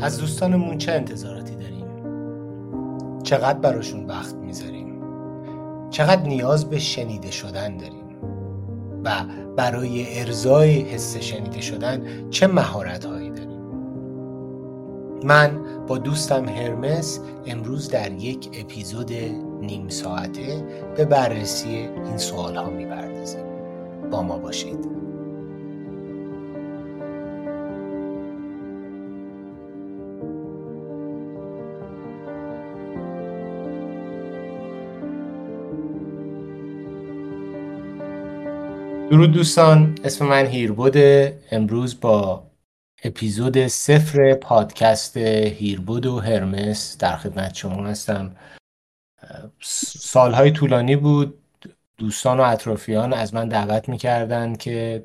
از دوستانمون چه انتظاراتی داریم؟ چقدر براشون وقت می‌ذاریم؟ چقدر نیاز به شنیده شدن داریم؟ و برای ارزای حس شنیده شدن چه مهارت هایی داریم؟ من با دوستم هرمس امروز در یک اپیزود نیم ساعته به بررسی این سوال ها می‌پردازیم. با ما باشید. درود دوستان اسم من هیربوده. امروز با اپیزود صفر پادکست هیربود و هرمس در خدمت شما هستم. سالهای طولانی بود. دوستان و اطرافیان از من دعوت می‌کردن که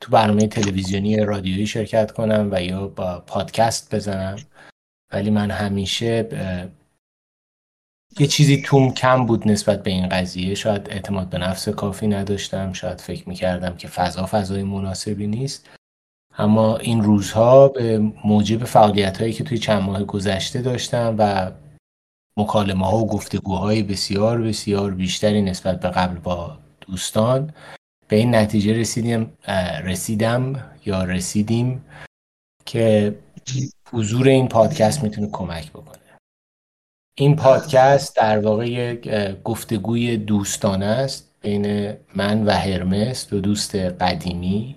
تو برنامه تلویزیونی رادیویی شرکت کنم و یا با پادکست بزنم. ولی من همیشه یه چیزی توم کم بود نسبت به این قضیه. شاید اعتماد به نفس کافی نداشتم. شاید فکر می‌کردم که فضا فضای مناسبی نیست. اما این روزها به موجب فعالیت هایی که توی چند ماه گذشته داشتم و مکالمه ها و گفتگوهای بسیار بسیار بیشتری نسبت به قبل با دوستان به این نتیجه رسیدیم رسیدم یا رسیدیم که حضور این پادکست می‌تونه کمک بکنه. این پادکست در واقع یک گفتگوی دوستانه است بین من و هرمس دو دوست قدیمی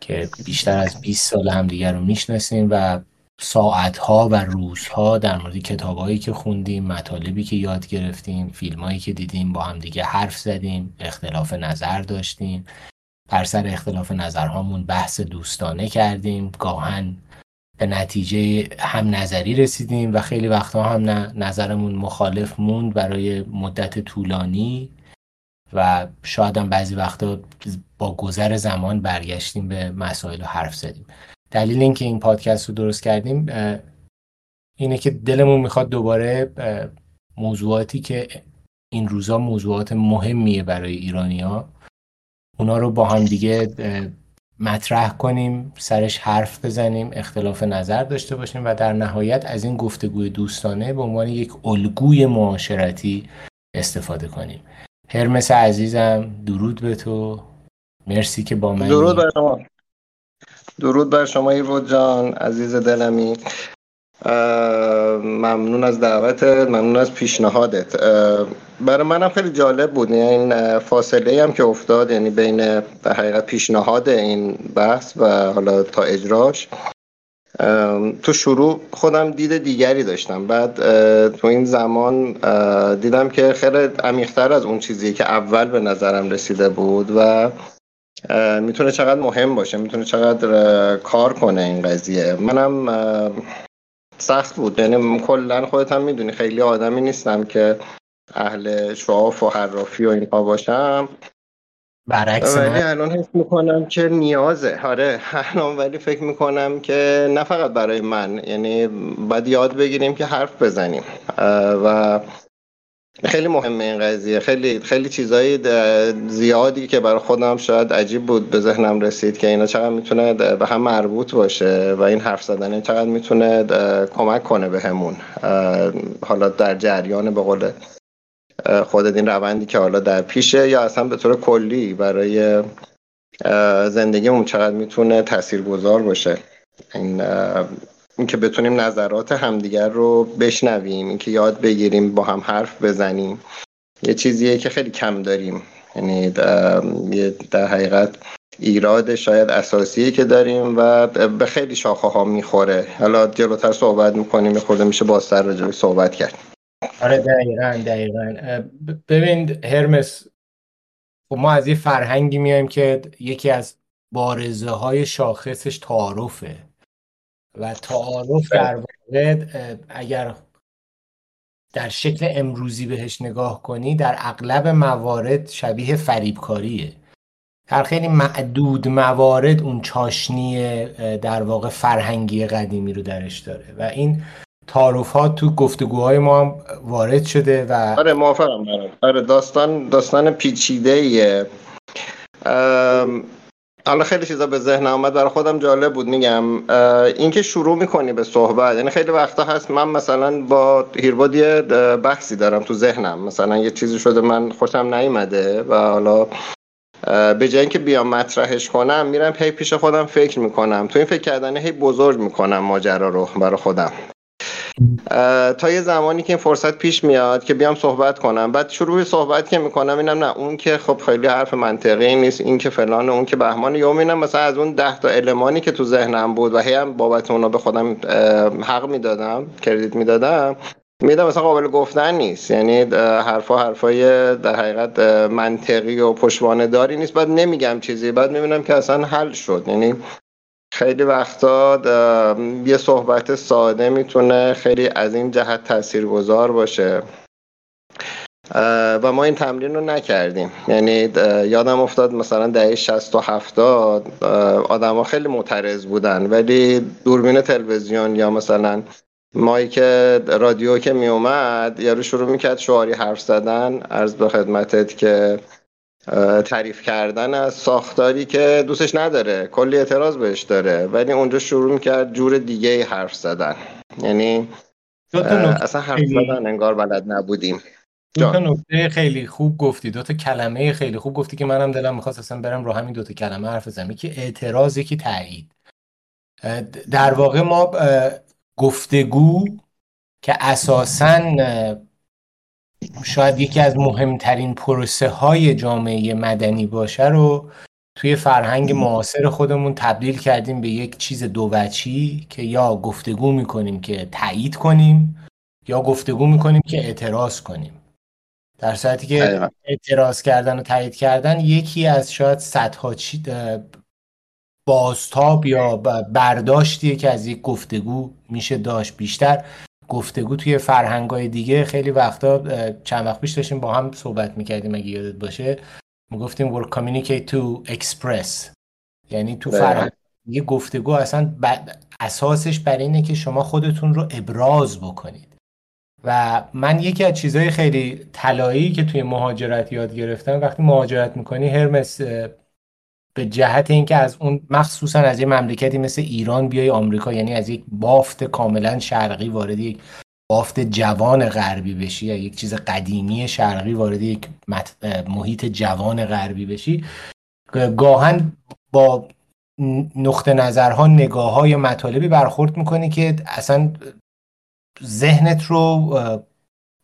که بیشتر از 20 سال همدیگر رو می‌شناسیم و ساعتها و روزها در مورد کتابهایی که خوندیم مطالبی که یاد گرفتیم فیلمهایی که دیدیم با همدیگه حرف زدیم اختلاف نظر داشتیم. بر سر اختلاف نظرهامون بحث دوستانه کردیم. گاهن به نتیجه هم نظری رسیدیم و خیلی وقتها هم نظرمون مخالف موند برای مدت طولانی و شاید هم بعضی وقتا با گذر زمان برگشتیم به مسائل و حرف زدیم. دلیل اینکه این پادکست رو درست کردیم اینه که دلمون می‌خواد دوباره موضوعاتی که این روزا موضوعات مهمیه برای ایرانیا اونا رو با هم دیگه مطرح کنیم سرش حرف بزنیم اختلاف نظر داشته باشیم و در نهایت از این گفتگوی دوستانه به عنوان یک الگوی معاشرتی استفاده کنیم. هرمس عزیزم درود به تو. مرسی که با من درود بر شما. درود بر شما ایرود جان عزیز دلمی ممنون از دعوتت ممنون از پیشنهادت. برای منم خیلی جالب بود. یعنی این فاصله هم که افتاد یعنی بین در حقیقت پیشنهاد این بحث و حالا تا اجراش. تو شروع خودم دید دیگری داشتم. بعد تو این زمان دیدم که خیلی عمیقتر از اون چیزی که اول به نظرم رسیده بود و می‌تونه چقدر مهم باشه می‌تونه چقدر کار کنه این قضیه. منم سخت بود. یعنی کلا خودت هم می‌دونی خیلی آدمی نیستم که اهل شعاف و حرافی و اینها باشم. برعکس ولی الان حس می‌کنم که نیازه. آره الان ولی فکر می‌کنم که نه فقط برای من. یعنی باید یاد بگیریم که حرف بزنیم. و خیلی مهمه این قضیه. خیلی خیلی چیزایی زیادی که برای خودم شاید عجیب بود به ذهنم رسید که اینا چقدر می‌تونه به هم مربوط باشه و این حرف زدن چقدر می‌تونه کمک کنه بهمون حالا در جریان به قول خودت این روندی که حالا در پیشه یا اصلا به طور کلی برای زندگیمون چقدر می‌تونه تاثیرگذار باشه. این اینکه بتونیم نظرات همدیگر رو بشنویم اینکه یاد بگیریم با هم حرف بزنیم. یه چیزیه که خیلی کم داریم. یعنی در حقیقت ایراد شاید اساسی که داریم و به خیلی شاخه ها می‌خوره. حالا جلوتر صحبت می‌کنیم خورده میشه بازتر راجع صحبت کرد. آره دقیقا دقیقا. ببین هرمس خب ما از یه فرهنگی میایم که یکی از بارزه های شاخصش تعارفه. و تعارف در واقع اگر در شکل امروزی بهش نگاه کنی در اغلب موارد شبیه فریبکاریه. در خیلی معدود موارد اون چاشنی در واقع فرهنگی قدیمی رو درش داره. و این تعارف ها تو گفتگوهای ما هم وارد شده و آره موافقم آره داستان داستان پیچیده ایه حالا خیلی چیزا به ذهن آمد برای خودم جالب بود میگم اینکه شروع می‌کنی به صحبت. یعنی خیلی وقتا هست من مثلا با هیرباد یه بحثی دارم تو ذهنم. مثلا یه چیزی شده من خوشم نیومده و حالا به جای اینکه بیام مطرحش کنم میرم هی پیش خودم فکر می‌کنم. تو این فکر کردن هی بزرگ می‌کنم ماجرا رو برای خودم. تا یه زمانی که این فرصت پیش میاد که بیام صحبت کنم. بعد شروع صحبت که می‌کنم اینم نه اون که خب خیلی حرف منطقی نیست. این که فلان اون که بهمان. یا اینم مثلا از اون ده تا المانی که تو ذهنم بود و هی هم بابت اونا به خودم حق می‌دادم کردیت می‌دادم میدم مثلا قابل گفتن نیست. یعنی حرفا حرفای در حقیقت منطقی و پشتوانه داری نیست. بعد نمیگم چیزی. بعد می‌بینم که اصلا حل شد. یعنی خیلی وقتا یه صحبت ساده می‌تونه خیلی از این جهت تاثیرگذار باشه. و ما این تمرین رو نکردیم. یعنی یادم افتاد مثلا دهه 60 و 70 آدما خیلی معترض بودن. ولی دوربین تلویزیون یا مثلا مایی که رادیو که می اومد یارو شروع می‌کرد شعاری حرف زدن. عرض به خدمتت که تعریف کردن از ساختاری که دوستش نداره کلی اعتراض بهش داره ولی اونجا شروع می‌کرد جور دیگه حرف زدن. یعنی اصلا حرف زدن انگار بلد نبودیم. دو تا نکته خیلی خوب گفتی. دو تا کلمه خیلی خوب گفتی که منم دلم می‌خواست اصلا برم رو همین دو تا کلمه حرف بزنم. که اعتراض یکی تایید. در واقع ما گفتگو که اساسا شاید یکی از مهمترین پروسه های جامعه مدنی باشه رو توی فرهنگ معاصر خودمون تبدیل کردیم به یک چیز دو وچی که یا گفتگو می‌کنیم که تایید کنیم یا گفتگو می‌کنیم که اعتراض کنیم. در صورتی که اعتراض کردن و تایید کردن یکی از شاید صدها چی بازتاب یا برداشتیه که از یک گفتگو میشه داشت بیشتر. گفتگو توی فرهنگای دیگه خیلی وقتا چند وقت پیش داشتیم با هم صحبت می‌کردیم اگه یادت باشه. می‌گفتیم work communicate to express. یعنی تو فرهنگ یه گفتگو اصلا اساسش برای اینه که شما خودتون رو ابراز بکنید. و من یکی از چیزهای خیلی طلایی که توی مهاجرت یاد گرفتم وقتی مهاجرت می‌کنی هرمس به جهت اینکه از اون مخصوصا از یه مملکتی مثل ایران بیای آمریکا یعنی از یک بافت کاملا شرقی وارد یک بافت جوان غربی بشی یا یک چیز قدیمی شرقی وارد یک محیط جوان غربی بشی گاهن با نقطه نظرها نگاه های مطالبی برخورد می‌کنی که اصلا ذهنت رو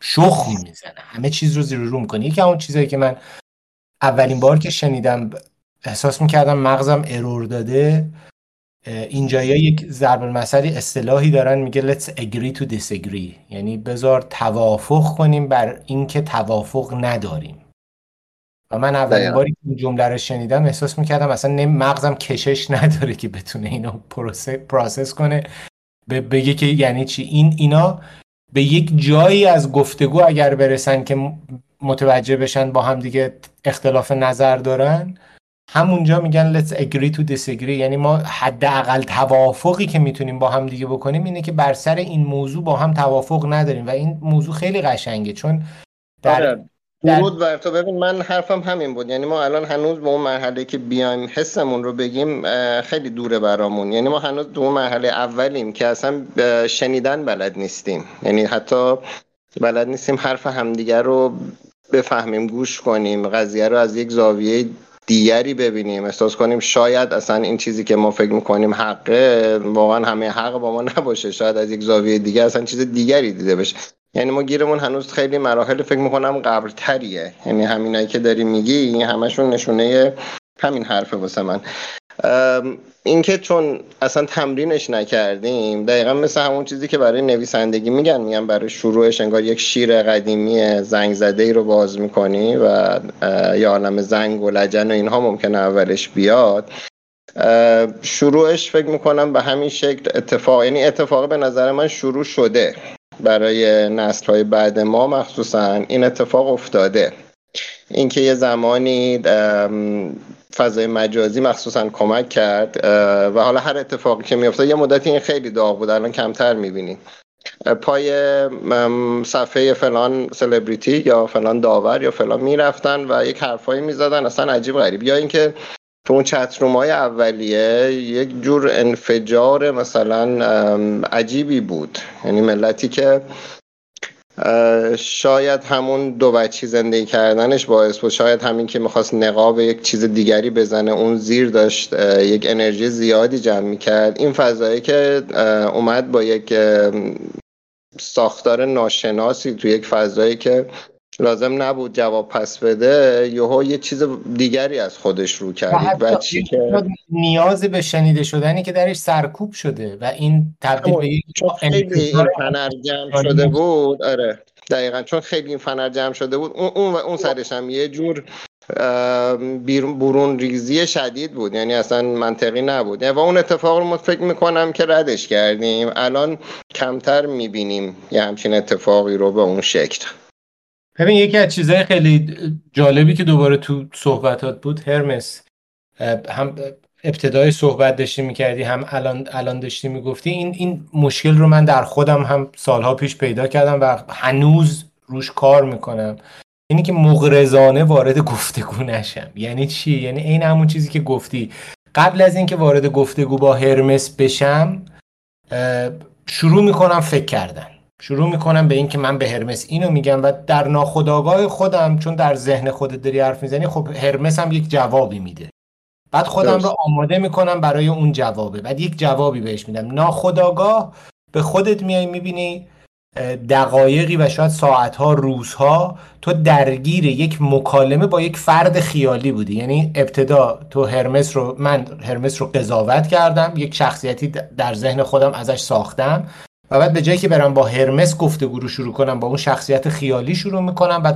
شخ می‌زنه. همه چیز رو زیر رو می‌کنی. یکی اون چیزایی که من اولین بار که شنیدم احساس می‌کردم مغزم ارور داده. اینجا یک ضرب المثلی اصطلاحی دارن میگه let's agree to disagree. یعنی بذار توافق کنیم بر اینکه توافق نداریم. و من اولین باری که این جمله رو شنیدم احساس می‌کردم اصلا مغزم کشش نداره که بتونه اینو process کنه. بگه که یعنی چی؟ این اینا به یک جایی از گفتگو اگر برسن که متوجه بشن با هم دیگه اختلاف نظر دارن همونجا میگن let's agree to disagree. یعنی ما حداقل توافقی که می‌تونیم با هم دیگه بکنیم اینه که بر سر این موضوع با هم توافق نداریم. و این موضوع خیلی قشنگه چون در آره. بر تو. ببین من حرفم همین بود. یعنی ما الان هنوز به اون مرحله که بیایم حسمون رو بگیم خیلی دوره برامون. یعنی ما هنوز تو اون مرحله اولیم که اصلا شنیدن بلد نیستیم. یعنی حتی بلد نیستیم حرف همدیگر رو بفهمیم گوش کنیم. قضیه رو از یک زاویه دیگری ببینیم احساس کنیم شاید اصلا این چیزی که ما فکر می‌کنیم حقه واقعا همه حق با ما نباشه. شاید از یک زاویه دیگه اصلا چیز دیگری دیده بشه. یعنی ما گیرمون هنوز خیلی مراحل فکر می‌کنم قبل تریه یعنی همینایی که داری میگی همشون نشونه همین حرفه واسه من. اینکه چون اصلا تمرینش نکردیم دقیقا مثل همون چیزی که برای نویسندگی میگن میگن برای شروعش انگار یک شیر قدیمی زنگ زده ای رو باز می‌کنی و یا عالم زنگ و لجن و اینها ممکنه اولش بیاد. شروعش فکر می‌کنم به همین شکل اتفاق یعنی اتفاق به نظر من شروع شده برای نسل های بعد ما مخصوصا این اتفاق افتاده. اینکه یه زمانی فضای مجازی مخصوصا کمک کرد و حالا هر اتفاقی که میفته یه مدتی این خیلی داغ بود الان کمتر می‌بینیم پای صفحه فلان سلبریتی یا فلان داور یا فلان می‌رفتن و یک حرفایی می‌زدن اصلا عجیب غریب. یا اینکه تو اون چتروم های اولیه یک جور انفجار مثلا عجیبی بود. یعنی ملتی که شاید همون دو بچی زندگی کردنش باعث بود. شاید همین که می‌خواست نقاب یک چیز دیگری بزنه اون زیر داشت یک انرژی زیادی جمع می‌کرد. این فضایی که اومد با یک ساختار ناشناسی تو یک فضایی که لازم نبود جواب پس بده یهو یه چیز دیگری از خودش رو کرد. بچی که نیاز به شنیده شدنی که درش سرکوب شده و این تبدیل به خیلی این فنر جمع شده بود آره. دقیقا چون خیلی این فنر جمع شده بود اون اون و اون سرش هم یه جور برون ریزی شدید بود. یعنی اصلا منطقی نبود. و اون اتفاق رو فکر می‌کنم که ردش کردیم. الان کمتر می‌بینیم یه همچین اتفاقی رو به اون شکل. ببین یکی از چیزهای خیلی جالبی که دوباره تو صحبتات بود هرمس. هم ابتدای صحبت داشتی می‌کردی هم الان الان داشتی می‌گفتی. این این مشکل رو من در خودم هم سالها پیش پیدا کردم و هنوز روش کار می‌کنم. اینی که مغرضانه وارد گفتگو نشم. یعنی چی؟ یعنی این همون چیزی که گفتی. قبل از اینکه وارد گفتگو با هرمس بشم شروع می‌کنم فکر کردن. شروع می‌کنم به اینکه من به هرمس اینو میگم و در ناخودآگاه خودم چون در ذهن خودت داری حرف می‌زنی خب هرمس هم یک جوابی میده. بعد خودم رو آماده می‌کنم برای اون جوابه. بعد یک جوابی بهش میدم. ناخودآگاه به خودت میای می‌بینی دقایقی و شاید ساعتها روزها تو درگیر یک مکالمه با یک فرد خیالی بودی. یعنی ابتدا تو هرمس رو من هرمس رو قضاوت کردم یک شخصیتی در ذهن خودم ازش ساختم. و بعد به جایی که برم با هرمس گفتگو رو شروع کنم با اون شخصیت خیالی شروع می‌کنم و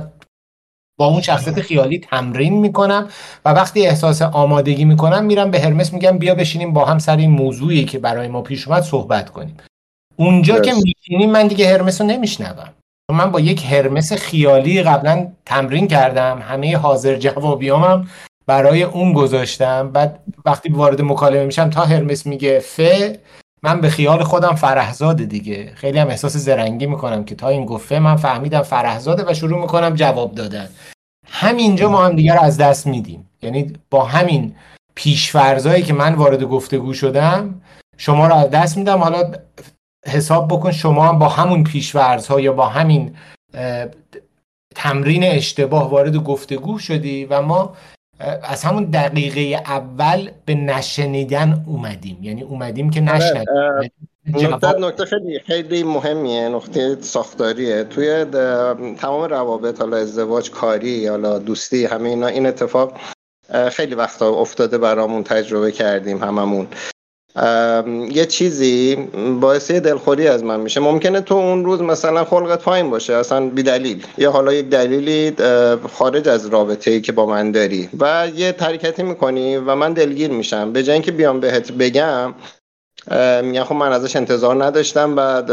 با اون شخصیت خیالی تمرین می‌کنم و وقتی احساس آمادگی می‌کنم میرم به هرمس میگم بیا بشینیم با هم سر این موضوعی که برای ما پیش اومد صحبت کنیم. اونجا که میشینیم من دیگه هرمس رو نمیشنوم. من با یک هرمس خیالی قبلا تمرین کردم همه حاضر جوابیامم برای اون گذاشتم. بعد وقتی وارد مکالمه میشم تا هرمس میگه ف من به خیال خودم فرهزاده دیگه. خیلی هم احساس زرنگی می‌کنم که تا این گفته من فهمیدم فرهزاده و شروع می‌کنم جواب دادن. همینجا ما هم دیگر از دست میدیم. یعنی با همین پیشفرزایی که من وارد گفتگو شدم شما رو از دست میدم. حالا حساب بکن شما هم با همون پیشورزها یا با همین تمرین اشتباه وارد گفتگو شدی و ما از همون دقیقه اول به نشنیدن اومدیم. یعنی اومدیم که آره، نشنیدیم. نکته نکته خیلی خیلی مهمیه نقطه ساختاریه. توی تمام روابط حالا ازدواج کاری حالا دوستی همه اینا این اتفاق خیلی وقتا افتاده برامون تجربه کردیم هممون. یه چیزی باعث دلخوری از من میشه. ممکنه تو اون روز مثلا خلقت پایین باشه اصلا بی دلیل یا حالا یک دلیلی خارج از رابطه ای که با من داری. و یه ترکتی می‌کنی و من دلگیر میشم. به جای اینکه بیام بهت بگم میگن خب من ازش انتظار نداشتم بعد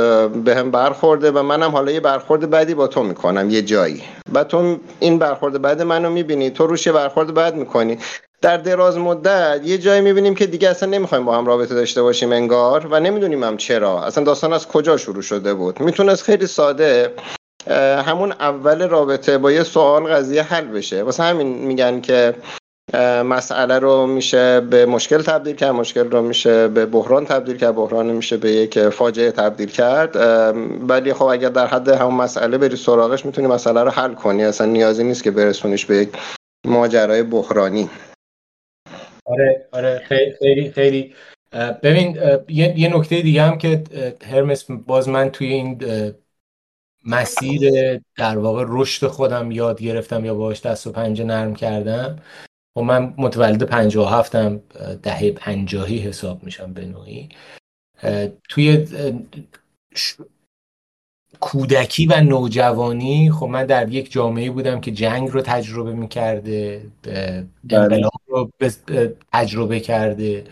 به هم برخورده و منم حالا یه برخورد بعدی با تو می‌کنم یه جایی. بعد تو این برخورد بعد منو می‌بینی تو روش یه برخورد بعد می‌کنی. در دراز مدت یه جایی می‌بینیم که دیگه اصلا نمی‌خوایم با هم رابطه داشته باشیم انگار و نمی‌دونیم هم چرا. اصلا داستان از کجا شروع شده بود؟ می‌تونست خیلی ساده همون اول رابطه با یه سوال قضیه حل بشه. واسه همین میگن که مسئله رو میشه به مشکل تبدیل کرد مشکل رو میشه به بحران تبدیل کرد بحران میشه به یک فاجعه تبدیل کرد. ولی خب اگر در حد همون مسئله بری سراغش می‌تونی مسئله رو حل کنی اصلا نیازی نیست که برسونیش به یک ماجرای بحرانی. آره آره خیلی خیلی ببین یه, یه نکته دیگه هم که هرمس باز من توی این مسیر در واقع رشد خودم یاد گرفتم یا باش دست و پنجه نرم کردم. و خب من متولد پنجاه هفتم دهه پنجاهی حساب میشم به نوعی توی کودکی و نوجوانی خب من در یک جامعه بودم که جنگ رو تجربه می‌کرده بله. انقلاب رو تجربه کرده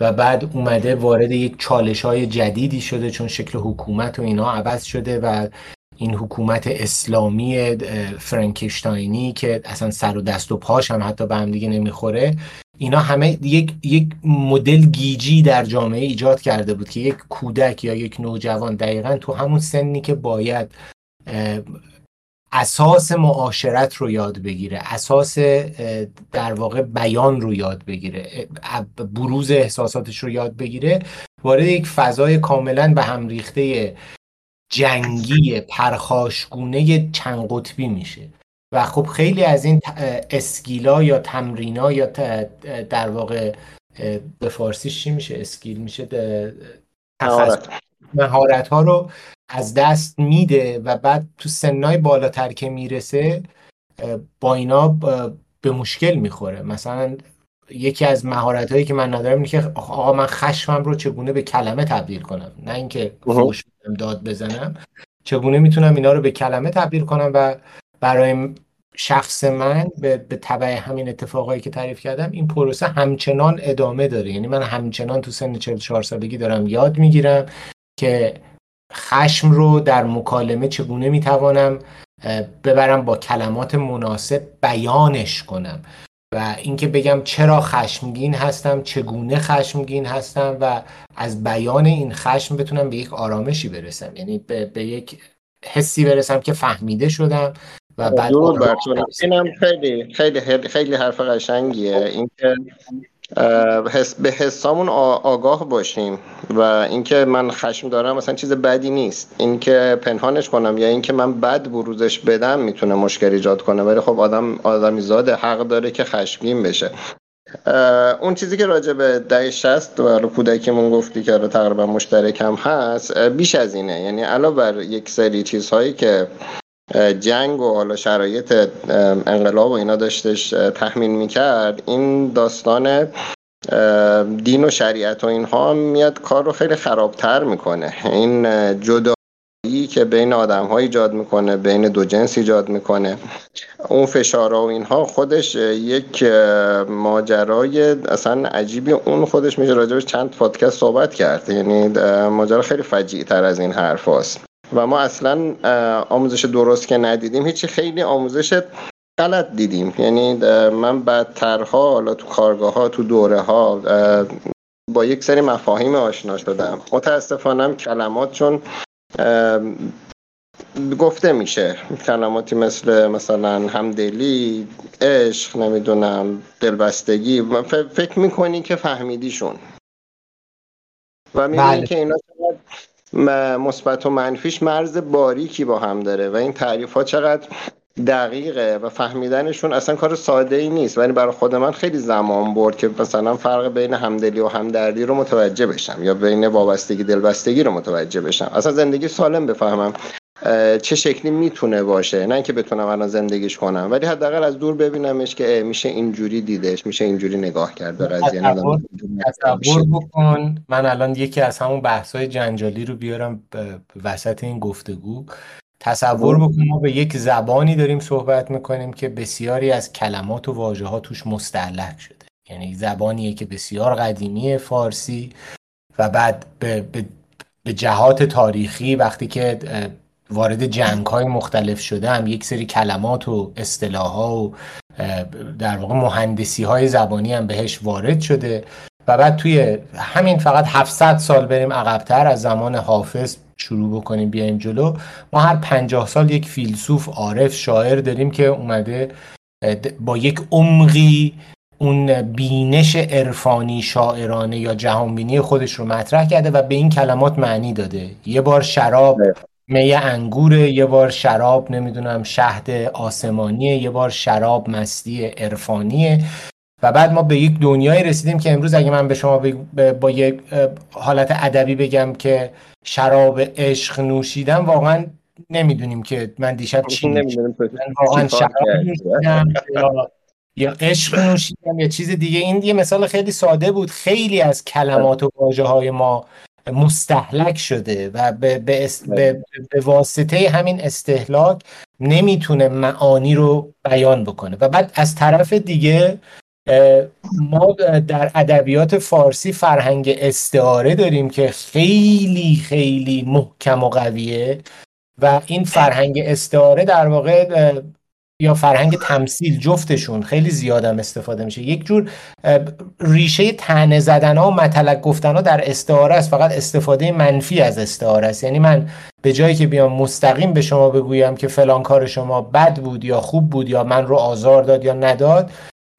و بعد اومده وارد یک چالش های جدیدی شده چون شکل حکومت و اینا عوض شده و این حکومت اسلامی فرانکشتاینی که اصلا سر و دست و پاش هم حتی به هم دیگه نمی‌خوره اینا همه یک یک مدل گیجی در جامعه ایجاد کرده بود که یک کودک یا یک نوجوان دقیقا تو همون سنی که باید اساس معاشرت رو یاد بگیره اساس در واقع بیان رو یاد بگیره بروز احساساتش رو یاد بگیره وارد یک فضای کاملا به هم ریخته جنگی پرخاشگونه چند قطبی میشه. و خب خیلی از این اسکیلا یا تمرینا یا در واقع به فارسیش چی میشه؟ اسکیل میشه؟ مهارت. ها رو از دست میده و بعد تو سنای بالاتر که می‌رسه با اینا به مشکل می‌خوره. مثلا یکی از مهارت هایی که من ندارم اینه که آقا من خشمم رو چگونه به کلمه تبدیل کنم؟ نه اینکه فوش داد بزنم. چگونه می‌تونم اینا رو به کلمه تبدیل کنم و برای شخص من به, به طبع همین اتفاقایی که تعریف کردم این پروسه همچنان ادامه داره. یعنی من همچنان تو سن 44 سالگی دارم یاد می‌گیرم که خشم رو در مکالمه چگونه می‌توانم ببرم با کلمات مناسب بیانش کنم. و اینکه بگم چرا خشمگین هستم چگونه خشمگین هستم و از بیان این خشم بتونم به یک آرامشی برسم. یعنی به, به یک حسی برسم که فهمیده شدم و بعد اینم خیلی خیلی خیلی حرف قشنگیه. اینکه به حسامون آگاه باشیم و اینکه من خشم دارم مثلا چیز بدی نیست. اینکه پنهانش کنم یا اینکه من بد بروزش بدم می‌تونه مشکل ایجاد کنه. ولی خب آدم آدمی زاده حق داره که خشمگین بشه. اون چیزی که راجع به ده شست و رو کودکیمون گفتی که تقریبا مشترکم هست بیش از اینه. یعنی علاوه بر یک سری چیزهایی که جنگ و حالا شرایط انقلاب و اینا داشتش تحمیل می‌کرد. این داستان دین و شریعت و اینها میاد کار رو خیلی خرابتر می‌کنه. این جدایی که بین آدم ها ایجاد می‌کنه بین دو جنس ایجاد می‌کنه. اون فشارها و اینها خودش یک ماجرای اصلا عجیبی. اون خودش میشه راجبش چند پادکست صحبت کرد. یعنی ماجرا خیلی فجیع تر از این حرف هست. و ما اصلا آموزش درست که ندیدیم هیچی خیلی آموزش غلط دیدیم. یعنی من بدترها حالا تو کارگاه ها تو دوره ها با یک سری مفاهیم آشنا شدم. متاسفانه کلمات چون گفته میشه. کلماتی مثل مثلا همدلی عشق نمی‌دونم دلبستگی فکر می‌کنی که فهمیدیشون. و می‌بینی بله. که اینا مثبت و منفیش مرز باریکی با هم داره و این تعریف ها چقدر دقیقه و فهمیدنشون اصلا کار ساده ای نیست. ولی برای خود من خیلی زمان برد که مثلا فرق بین همدلی و همدردی رو متوجه بشم یا بین وابستگی دلبستگی رو متوجه بشم. اصلا زندگی سالم بفهمم. چه شکلی می‌تونه باشه؟ نه اینکه بتونم الان زندگیش کنم ولی حداقل از دور ببینمش که میشه اینجوری دیدش میشه اینجوری نگاه کرد. به قضیه تصور بکن من الان یکی از همون بحث‌های جنجالی رو بیارم وسط این گفتگو. تصور بکن ما به یک زبانی داریم صحبت می‌کنیم که بسیاری از کلمات و واژه ها توش مستعلق شده. یعنی زبانیه که بسیار قدیمی فارسی و بعد به, به, به جهات تاریخی وقتی که وارد جنگ های مختلف شده یک سری کلمات و اصطلاح و در واقع مهندسی های زبانی هم بهش وارد شده و بعد توی همین فقط 700 سال بریم عقبتر از زمان حافظ شروع بکنیم بیایم جلو. ما هر 50 سال یک فیلسوف عارف شاعر داریم که اومده با یک عمقی اون بینش عرفانی شاعرانه یا جهانبینی خودش رو مطرح کرده و به این کلمات معنی داده. یه بار شراب می انگوره یه بار شراب نمی‌دونم شهد آسمانیه یه بار شراب مستی عرفانیه. و بعد ما به یک دنیایی رسیدیم که امروز اگه من به شما با یک حالت ادبی بگم که شراب عشق نوشیدم واقعا نمی‌دونیم که من دیشب چی واقعا شراب نوشیدم یا یا عشق نوشیدم یا چیز دیگه. این یه مثال خیلی ساده بود. خیلی از کلمات و واژه های ما مستحلک شده و به, به, به, به واسطه همین استهلاک نمی‌تونه معانی رو بیان بکنه. و بعد از طرف دیگه ما در ادبیات فارسی فرهنگ استعاره داریم که خیلی خیلی محکم و قویه و این فرهنگ استعاره در واقع یا فرهنگ تمثیل جفتشون خیلی زیادم استفاده میشه. یک جور ریشه تنه زدن ها و مطلق گفتن ها در استعاره است. فقط استفاده منفی از استعاره است. یعنی من به جایی که بیام مستقیم به شما بگویم که فلان کار شما بد بود یا خوب بود یا من رو آزار داد یا نداد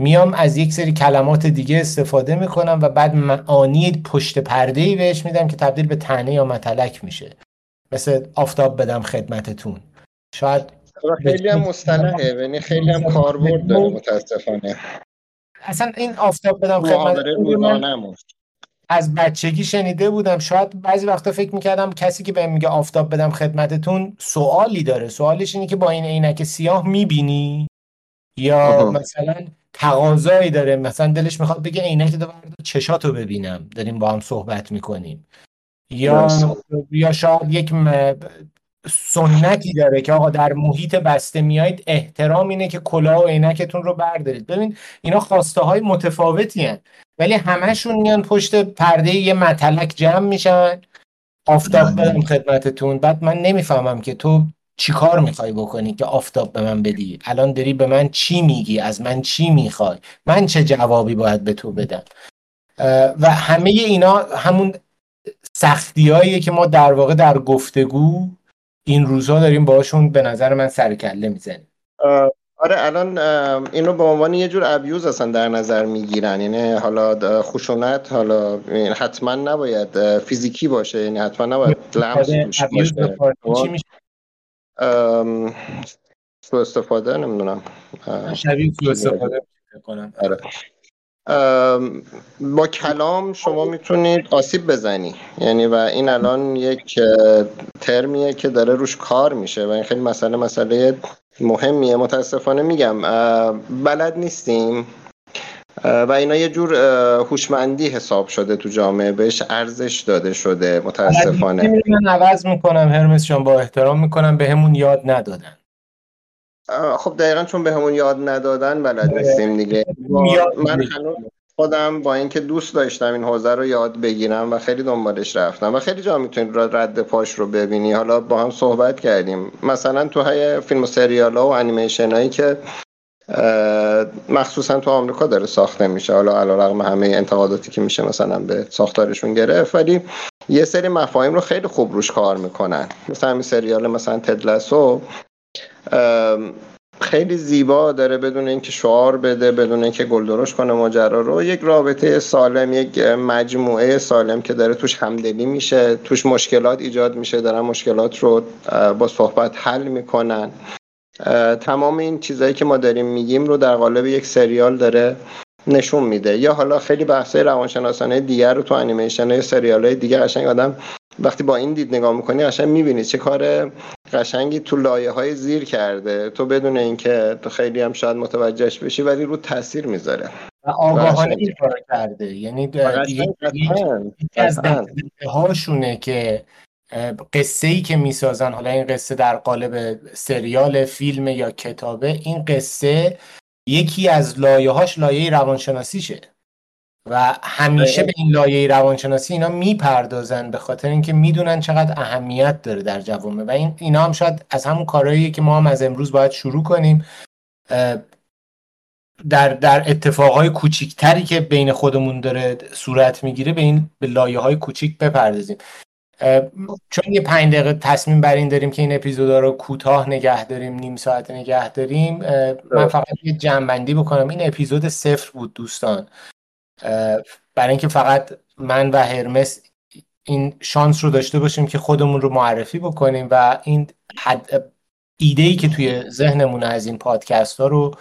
میام از یک سری کلمات دیگه استفاده می‌کنم و بعد معانی پشت پرده ای بهش میدم که تبدیل به تنه یا متلک میشه. مثل آفتاب بدم خدمتتون. شاید خیلی هم مصطلحه یعنی خیلی هم کاربرد داره متاسفانه. اصلا این آفتاب بدم خدمتتون از بچگی شنیده بودم. شاید بعضی وقتا فکر می‌کردم کسی که بهم میگه آفتاب بدم خدمتتون سوالی داره. سوالش اینه که با این عینک سیاه می‌بینی؟ یا مثلا تقاضایی داره؟ مثلا دلش می‌خواد بگه عینک دو چشاتو ببینم. داریم با هم صحبت می‌کنیم. یا یا شاید یک سنتی داره که آقا در محیط بسته میایید احترام اینه که کلاه و عینکتون رو بردارید. ببین اینا خواسته های متفاوتی هن. ولی همهشون میان پشت پرده یه متلک جمع میشن آفتاب بدم خدمتتون. بعد من نمی‌فهمم که تو چی کار می‌خوای بکنی که آفتاب به من بدی؟ الان داری به من چی میگی؟ از من چی می‌خوای؟ من چه جوابی باید به تو بدم؟ و همه اینا همون سختی که ما در واقع در گفتگو این روزها داریم باشون به نظر من سرکله می‌زنیم. آره الان اینو به عنوان یه جور ابیوز اصلا در نظر می‌گیرن. یعنی حالا خشونت حالا حتما نباید فیزیکی باشه یعنی حتما نباید لمس باشه. سو استفاده نمی‌دونم. شبیه سو استفاده کنم آره. با کلام شما می‌تونید آسیب بزنی. یعنی و این الان یک ترمیه که داره روش کار میشه و این خیلی مسئله مسئله مهمیه. متاسفانه میگم بلد نیستیم. و اینا یه جور هوشمندی حساب شده تو جامعه بهش ارزش داده شده. متاسفانه. من عوض می‌کنم هرمس جان با احترام می‌کنم به همون یاد ندادن. خب دقیقا چون به همون یاد ندادن بلد نیستیم دیگه. من هنوز خودم با اینکه دوست داشتم این حوزه رو یاد بگیرم و خیلی دنبالش رفتم و خیلی جا می‌تونید رد پاش رو ببینی. حالا با هم صحبت کردیم. مثلا تو های فیلم و سریال ها و انیمیشن هایی که مخصوصا تو آمریکا داره ساخته میشه. حالا علیرغم همه انتقاداتی که میشه مثلا به ساختارشون گرفت. ولی یه سری مفاهیم رو خیلی خوب روش کار می‌کنن. مثلا همین سریال مثلا تدلسو. خیلی زیبا داره بدون اینکه شعار بده بدون اینکه گلدرش کنه ماجرا رو. یک رابطه سالم یک مجموعه سالم که داره توش همدلی میشه توش مشکلات ایجاد میشه دارن مشکلات رو با صحبت حل می‌کنن. تمام این چیزهایی که ما داریم میگیم رو در قالب یک سریال داره نشون میده. یا حالا خیلی بحثای روانشناسانه دیگر رو تو انیمیشن سریال های دیگه قشنگ آدم وقتی با این دید نگاه می‌کنی قشنگ می‌بینی چه کار قشنگی تو لایه های زیر کرده. تو بدون اینکه تو خیلی هم شاید متوجهش بشی ولی رو تاثیر می‌ذاره. آگاهانه این کار کرده. یعنی از هاشونه که قصه ای که می‌سازن حالا این قصه در قالب سریال فیلم یا کتابه این قصه یکی از لایه هاش لایه روانشناسیشه. و همیشه به این لایه روانشناسی اینا می‌پردازن به خاطر اینکه می‌دونن چقدر اهمیت داره در جوامع. و این اینا هم شاید از همون کارهایی که ما هم از امروز باید شروع کنیم در در اتفاقهای کوچیکتری که بین خودمون داره صورت می‌گیره به این به لایه های کوچیک بپردازیم. چون یه پنج دقیقه تصمیم بر این داریم که این اپیزودا رو کوتاه نگه داریم نیم ساعت نگه داریم من فقط یه جنبندی بکنم. این اپیزود صفر بود دوستان. برای اینکه فقط من و هرمس این شانس رو داشته باشیم که خودمون رو معرفی بکنیم و این حد ایده ای که توی ذهنمون از این پادکست ها رو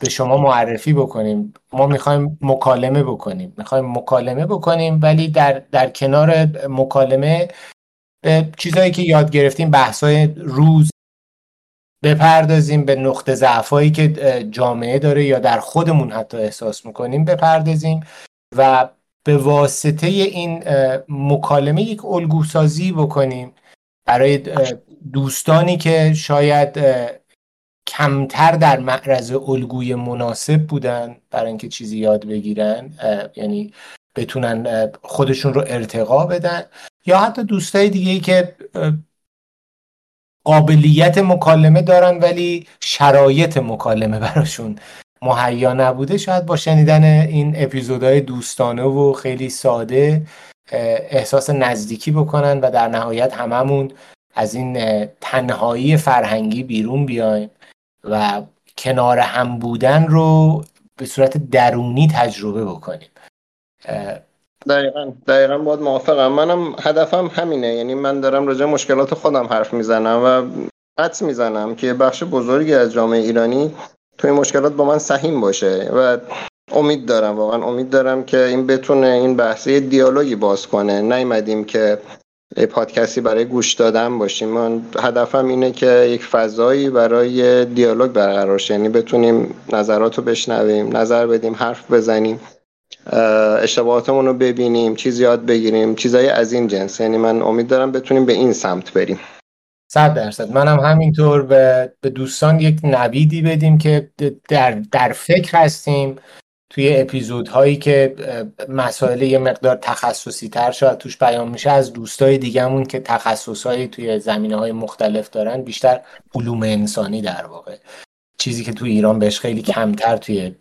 به شما معرفی بکنیم. ما می‌خوایم مکالمه بکنیم. می‌خوایم مکالمه بکنیم ولی در, در کنار مکالمه به چیزهایی که یاد گرفتیم بحثای روز بپردازیم به نقطه ضعفایی که جامعه داره یا در خودمون حتی احساس می‌کنیم بپردازیم و به واسطه این مکالمه یک الگوسازی بکنیم. برای دوستانی که شاید کمتر در معرض الگوی مناسب بودن برای اینکه چیزی یاد بگیرن یعنی بتونن خودشون رو ارتقا بدن یا حتی دوستای دیگه ای که قابلیت مکالمه دارن ولی شرایط مکالمه براشون مهیا نبوده. شاید با شنیدن این اپیزودهای دوستانه و خیلی ساده احساس نزدیکی بکنن و در نهایت هممون از این تنهایی فرهنگی بیرون بیایم و کنار هم بودن رو به صورت درونی تجربه بکنیم. دقیقا دقیقا باید موافقم. منم هدفم همینه. یعنی من دارم راجع مشکلات خودم حرف می‌زنم و حدس می‌زنم که بخش بزرگی از جامعه ایرانی توی مشکلات با من سهیم باشه و امید دارم واقعا امید دارم که این بتونه این بحثی دیالوگی باز کنه. نیومدیم که پادکستی برای گوش دادن باشیم. من هدفم اینه که یک فضایی برای دیالوگ برقرار شه. یعنی بتونیم نظرات رو بشنویم نظر بدیم حرف بزنیم. اشتباهاتمون رو ببینیم چیز یاد بگیریم چیزایی از این جنس. یعنی من امید دارم بتونیم به این سمت بریم. صد درصد. منم همینطور به, به دوستان یک نویدی بدیم که در, در فکر هستیم. توی اپیزودهایی که مسائل یه مقدار تخصصی تر شاید توش بیان میشه از دوستای دیگهمون که تخصصهایی توی زمینه های مختلف دارن بیشتر علوم انسانی در واقع. چیزی که توی ایران بهش خیلی کمتر توی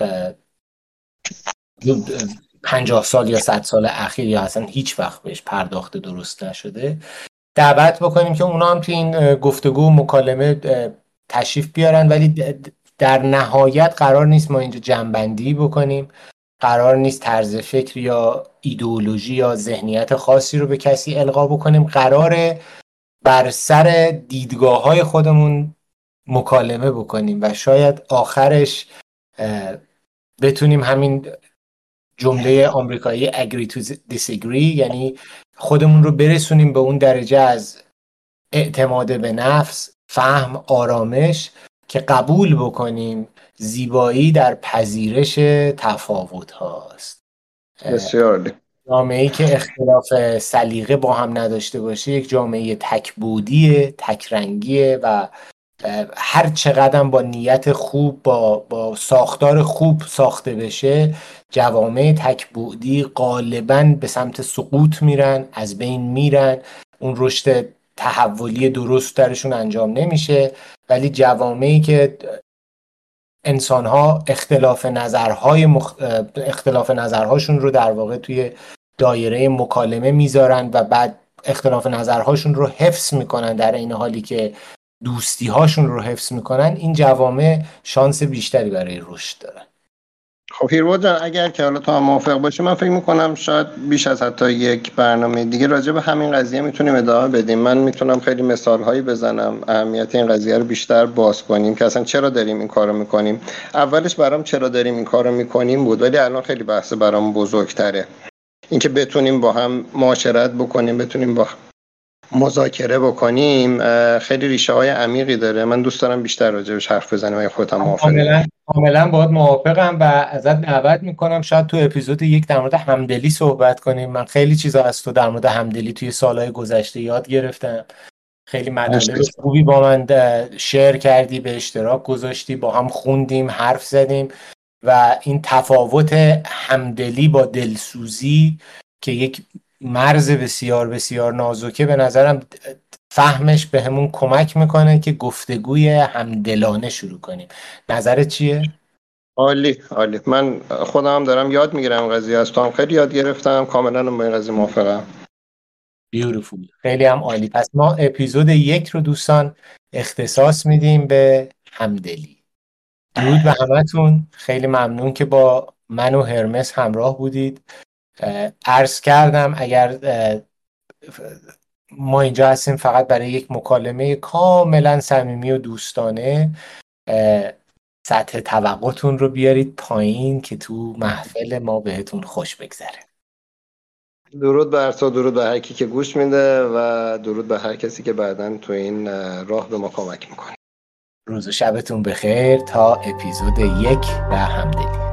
پنجاه سال یا صد سال اخیر یا اصلا هیچ وقت بهش پرداخته درست نشده. دعوت بکنیم که اونا هم توی این گفتگو مکالمه تشریف بیارن ولی در نهایت قرار نیست ما اینجا جنبندی بکنیم. قرار نیست طرز فکر یا ایدئولوژی یا ذهنیت خاصی رو به کسی القا بکنیم. قرار بر سر دیدگاه های خودمون مکالمه بکنیم و شاید آخرش بتونیم همین جمله آمریکایی agree to disagree یعنی خودمون رو برسونیم به اون درجه از اعتماد به نفس فهم آرامش که قبول بکنیم زیبایی در پذیرش تفاوت هاست. بسیار جامعه ای که اختلاف سلیقه با هم نداشته باشه یک جامعه تکبودیه تکرنگیه و هر چقدر با نیت خوب با, با ساختار خوب ساخته بشه جوامع تکبودی غالبا به سمت سقوط میرن از بین میرن اون رشد تحولی درست درشون انجام نمیشه. ولی جوامعی که انسان ها اختلاف نظرهای مخ... اختلاف نظرهاشون رو در واقع توی دایره مکالمه می‌ذارن و بعد اختلاف نظرهاشون رو حفظ می‌کنن در این حالی که دوستی هاشون رو حفظ می‌کنن این جوامع شانس بیشتری برای رشد دارن. خب هیرو جان اگر که حالا تو هم موافق باشه من فکر می‌کنم شاید بیش از حتی یک برنامه دیگه راجع به همین قضیه می‌تونیم ادامه بدیم. من می‌تونم خیلی مثال هایی بزنم اهمیت این قضیه رو بیشتر باز کنیم که اصلا چرا داریم این کارو می‌کنیم. اولش برام چرا داریم این کارو می‌کنیم بود ولی الان خیلی بحث برام بزرگتره. اینکه بتونیم با هم معاشرت بکنیم بتونیم با مذاکره بکنیم خیلی ریشه های عمیقی داره. من دوست دارم بیشتر راجبش حرف بزنیم و خودم موافقم. کاملا باید موافقم و ازت دعوت می‌کنم شاید تو اپیزود یک در مورد همدلی صحبت کنیم. من خیلی چیزا از تو در مورد همدلی توی سالهای گذشته یاد گرفتم. خیلی مطالب خوبی با من شیر کردی به اشتراک گذاشتی با هم خوندیم حرف زدیم و این تفاوت همدلی با دلسوزی که یک مرز بسیار بسیار نازکه به نظرم فهمش به همون کمک می‌کنه که گفتگوی همدلانه شروع کنیم. نظرت چیه؟ عالی عالی. من خودم دارم یاد می‌گیرم قضیه از تو هم. خیلی یاد گرفتم. کاملا با این قضیه موافقم. بیوتیفول خیلی هم عالی. پس ما اپیزود یک رو دوستان اختصاص میدیم به همدلی. درود به همتون. خیلی ممنون که با من و هرمس همراه بودید. عرض کردم اگر ما اینجا هستیم فقط برای یک مکالمه کاملا صمیمی و دوستانه سطح توقعتون رو بیارید پایین که تو محفل ما بهتون خوش بگذره. درود بر تو درود به هر کی که گوش میده و درود به هر کسی که بعدا تو این راه به ما کمک می‌کنه. روز و شبتون بخیر تا اپیزود یک و همدلی.